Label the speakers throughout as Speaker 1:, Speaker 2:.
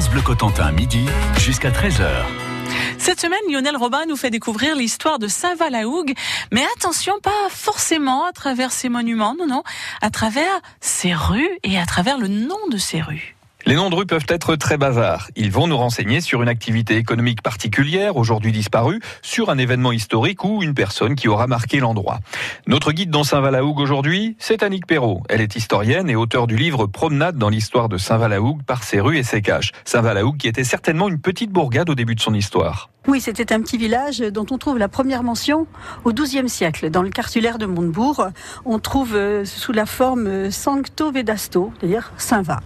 Speaker 1: Bleu Cotentin, midi jusqu'à 13h.
Speaker 2: Cette semaine, Lionel Robin nous fait découvrir l'histoire de Saint-Valahougue. Mais attention, pas forcément à travers ses monuments, non, non, à travers ses rues et à travers le nom de ces rues.
Speaker 3: Les noms de rues peuvent être très bavards. Ils vont nous renseigner sur une activité économique particulière, aujourd'hui disparue, sur un événement historique ou une personne qui aura marqué l'endroit. Notre guide dans Saint-Valahougue aujourd'hui, c'est Annick Perrault. Elle est historienne et auteure du livre Promenade dans l'histoire de Saint-Valahougue par ses rues et ses caches. Saint-Valahougue qui était certainement une petite bourgade au début de son histoire.
Speaker 4: Oui, c'était un petit village dont on trouve la première mention au XIIe siècle. Dans le cartulaire de Montebourg, on trouve euh, sous la forme euh, Sancto Vedasto, c'est-à-dire Saint-Va.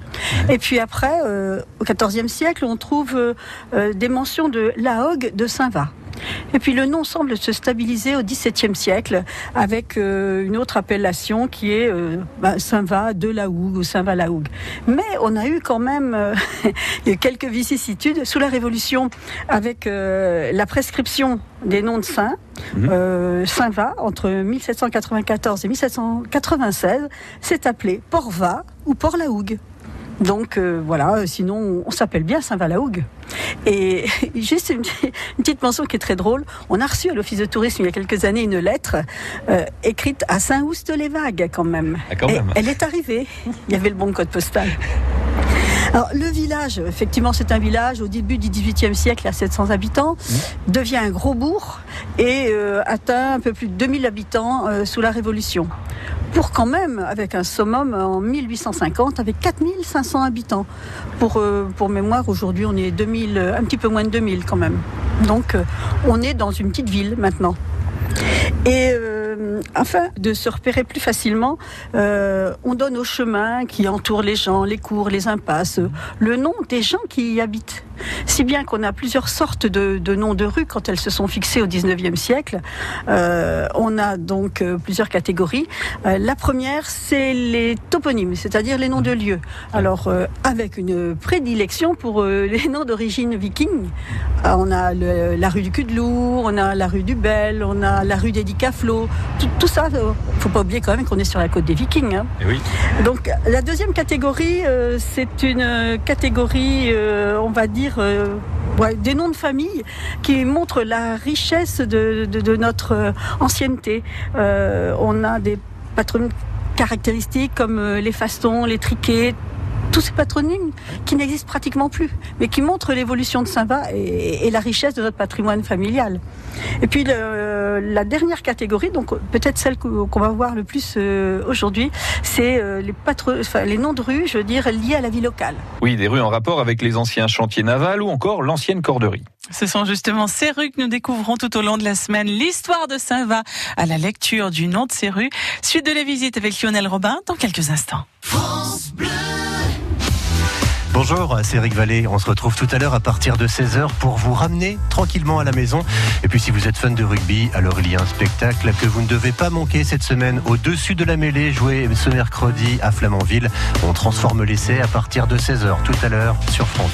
Speaker 4: Et puis après, euh, au XIVe siècle, on trouve des mentions de Laogue de Saint-Va. Et puis le nom semble se stabiliser au XVIIe siècle avec euh, une autre appellation qui est euh, bah, Saint-Va de la Hougue ou Saint-Va la Hougue. Mais on a eu quand même euh, quelques vicissitudes sous la Révolution avec la prescription des noms de saints. Mhm. Saint-Va, entre 1794 et 1796, s'est appelé Port-Va ou Port-la-Hougue. Donc voilà, sinon on s'appelle bien Saint-Valahougue. Et juste une, petite mention qui est très drôle. On a reçu à l'Office de tourisme il y a quelques années une lettre euh, écrite à Saint-Oust-les-Vagues quand même.
Speaker 3: Ah, quand même.
Speaker 4: elle est arrivée. Il y avait le bon code postal. Alors, le village, effectivement, c'est un village au début du XVIIIe siècle à 700 habitants, mmh. devient un gros bourg et euh, atteint un peu plus de 2000 habitants euh, sous la Révolution. Pour quand même, avec un summum en 1850, avec 4500 habitants. Pour, euh, pour mémoire, aujourd'hui, on est 2000, un petit peu moins de 2000 quand même. Donc, on est dans une petite ville maintenant. Et euh, afin de se repérer plus facilement, euh, on donne aux chemins qui entourent les gens, les cours, les impasses, le nom des gens qui y habitent. Si bien qu'on a plusieurs sortes de, noms de rues quand elles se sont fixées au 19e siècle. Euh, on a donc plusieurs catégories. la première, c'est les toponymes, c'est-à-dire les noms de lieux. Alors, avec une prédilection pour les noms d'origine viking. on a la rue du Cul de Lourd, on a la rue du Bel, on a la rue des Dicaflots, tout, tout ça, euh, faut pas oublier quand même qu'on est sur la côte des Vikings. Hein.
Speaker 3: Eh oui.
Speaker 4: Donc la deuxième catégorie, euh, c'est une catégorie, euh, on va dire, des noms de famille qui montrent la richesse de, notre ancienneté. on a des patronymes caractéristiques comme les fastons, les triquets, tous ces patronymes qui n'existent pratiquement plus, mais qui montrent l'évolution de Saint-Va et, la richesse de notre patrimoine familial. Et puis la dernière catégorie, donc peut-être celle qu'on va voir le plus euh, aujourd'hui, c'est euh, les, les noms de rues, je veux dire, liés à la vie locale.
Speaker 3: Oui, des rues en rapport avec les anciens chantiers navals ou encore l'ancienne corderie.
Speaker 2: Ce sont justement ces rues que nous découvrons tout au long de la semaine. L'histoire de Saint-Va à la lecture du nom de ces rues. Suite de la visite avec Lionel Robin dans quelques instants.
Speaker 1: France Bleu.
Speaker 5: Bonjour, c'est Eric Vallée. On se retrouve tout à l'heure à partir de 16h pour vous ramener tranquillement à la maison. Et puis si vous êtes fan de rugby, alors il y a un spectacle que vous ne devez pas manquer cette semaine au-dessus de la mêlée, joué ce mercredi à Flamanville. On transforme l'essai à partir de 16h tout à l'heure sur France.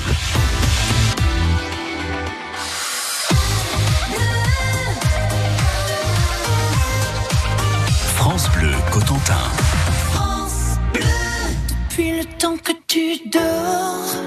Speaker 6: Dors,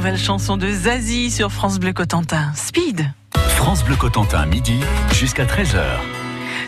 Speaker 2: belle chanson de Zazie sur France Bleu Cotentin. Speed.
Speaker 1: France Bleu Cotentin, midi jusqu'à 13h.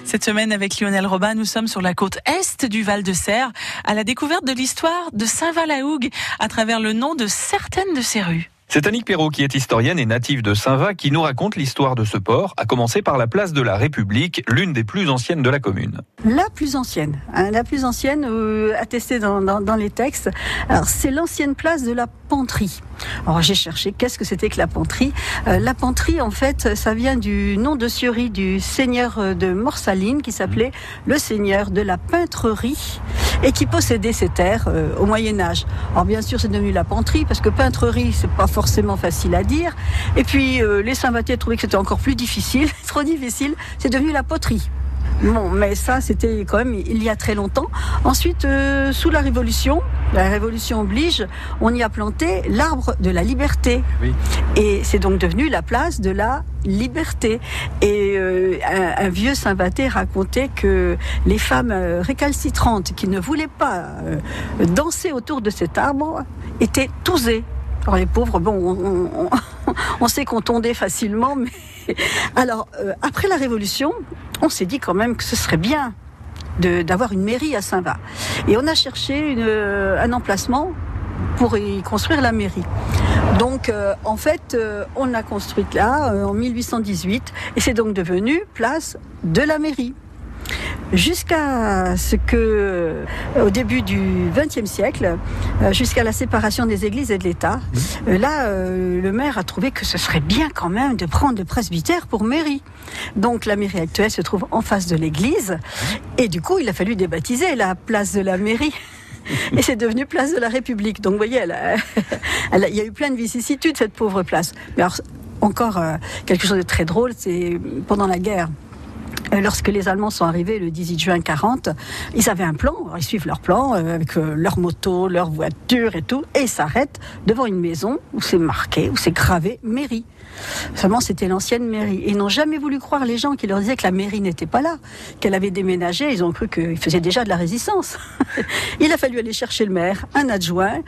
Speaker 2: Cette semaine, avec Lionel Robin, nous sommes sur la côte est du Val de Serre, à la découverte de l'histoire de Saint-Val-la-Hougue à travers le nom de certaines de ses rues.
Speaker 3: C'est Annick Perrault qui est historienne et native de Saint-Va qui nous raconte l'histoire de ce port, à commencer par la place de la République, l'une des plus anciennes de la commune.
Speaker 4: La plus ancienne, hein, la plus ancienne euh, attestée dans, dans- dans les textes. Alors c'est l'ancienne place de la Penterie. Alors j'ai cherché qu'est-ce que c'était que la Penterie? Euh, la Penterie en fait ça vient du nom de Sieurie du seigneur euh, de Morsaline qui s'appelait le seigneur de la Peintrerie et qui possédait ces terres euh, au Moyen Âge. Alors bien sûr c'est devenu la Penterie parce que Peintrerie c'est pas forcément facile à dire. Et puis euh, les Saint-Vatiers trouvaient que c'était encore plus difficile, trop difficile. C'est devenu la poterie. Bon, mais ça, c'était quand même il y a très longtemps. Ensuite, euh, sous la Révolution, la Révolution oblige, on y a planté l'arbre de la liberté.
Speaker 3: Oui.
Speaker 4: Et c'est donc devenu la place de la liberté. Et euh, un, un vieux Saint-Vaté racontait que les femmes euh, récalcitrantes qui ne voulaient pas euh, danser autour de cet arbre étaient tousées. Alors les pauvres, bon, on, on- on sait qu'on tondait facilement, mais alors euh, après la Révolution, on s'est dit quand même que ce serait bien d'avoir une mairie à Saint-Va. Et on a cherché une, euh, un emplacement pour y construire la mairie. Donc euh, en fait, euh, on l'a construite là euh, en 1818 et c'est donc devenu place de la mairie. Jusqu'à ce que, euh, au début du XXe siècle, euh, jusqu'à la séparation des églises et de l'État, euh, là, le maire a trouvé que ce serait bien quand même de prendre le presbytère pour mairie. Donc la mairie actuelle se trouve en face de l'église et du coup, il a fallu débaptiser la place de la mairie. Et c'est devenu place de la République. Donc vous voyez, elle a- elle a- il y a eu plein de vicissitudes, cette pauvre place. Mais alors, encore euh, quelque chose de très drôle, c'est pendant la guerre. Euh, Lorsque les Allemands sont arrivés le 18 juin 40, ils avaient un plan, ils suivent leur plan euh, avec euh, leur moto, leur voiture et tout, et ils s'arrêtent devant une maison où c'est marqué, où c'est gravé mairie. Seulement, c'était l'ancienne mairie. Ils n'ont jamais voulu croire les gens qui leur disaient que la mairie n'était pas là, qu'elle avait déménagé. Ils ont cru qu'ils faisaient déjà de la résistance. Il a fallu aller chercher le maire, un adjoint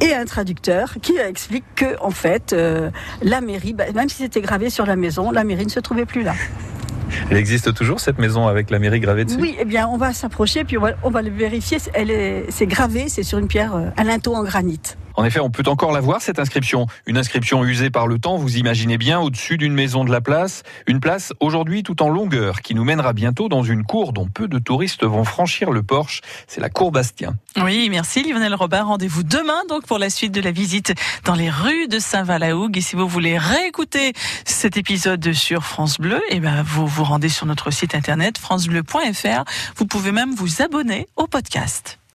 Speaker 4: et un traducteur qui explique que, en fait, la mairie, bah, même si c'était gravé sur la maison, la mairie ne se trouvait plus là.
Speaker 3: Elle existe toujours cette maison avec la mairie gravée dessus?
Speaker 4: Oui, eh bien, on va s'approcher, puis on va, le vérifier. Elle est, c'est gravé, c'est sur une pierre, euh, un linteau en granit.
Speaker 3: En effet, on peut encore la voir, cette inscription. Une inscription usée par le temps, vous imaginez bien, au-dessus d'une maison de la place. Une place aujourd'hui tout en longueur, qui nous mènera bientôt dans une cour dont peu de touristes vont franchir le porche. C'est la cour Bastien.
Speaker 2: Oui, merci Lionel Robin. Rendez-vous demain donc pour la suite de la visite dans les rues de Saint-Val-la-Hougue. Et si vous voulez réécouter cet épisode sur France Bleu, eh ben vous vous rendez sur notre site internet francebleu.fr. Vous pouvez même vous abonner au podcast.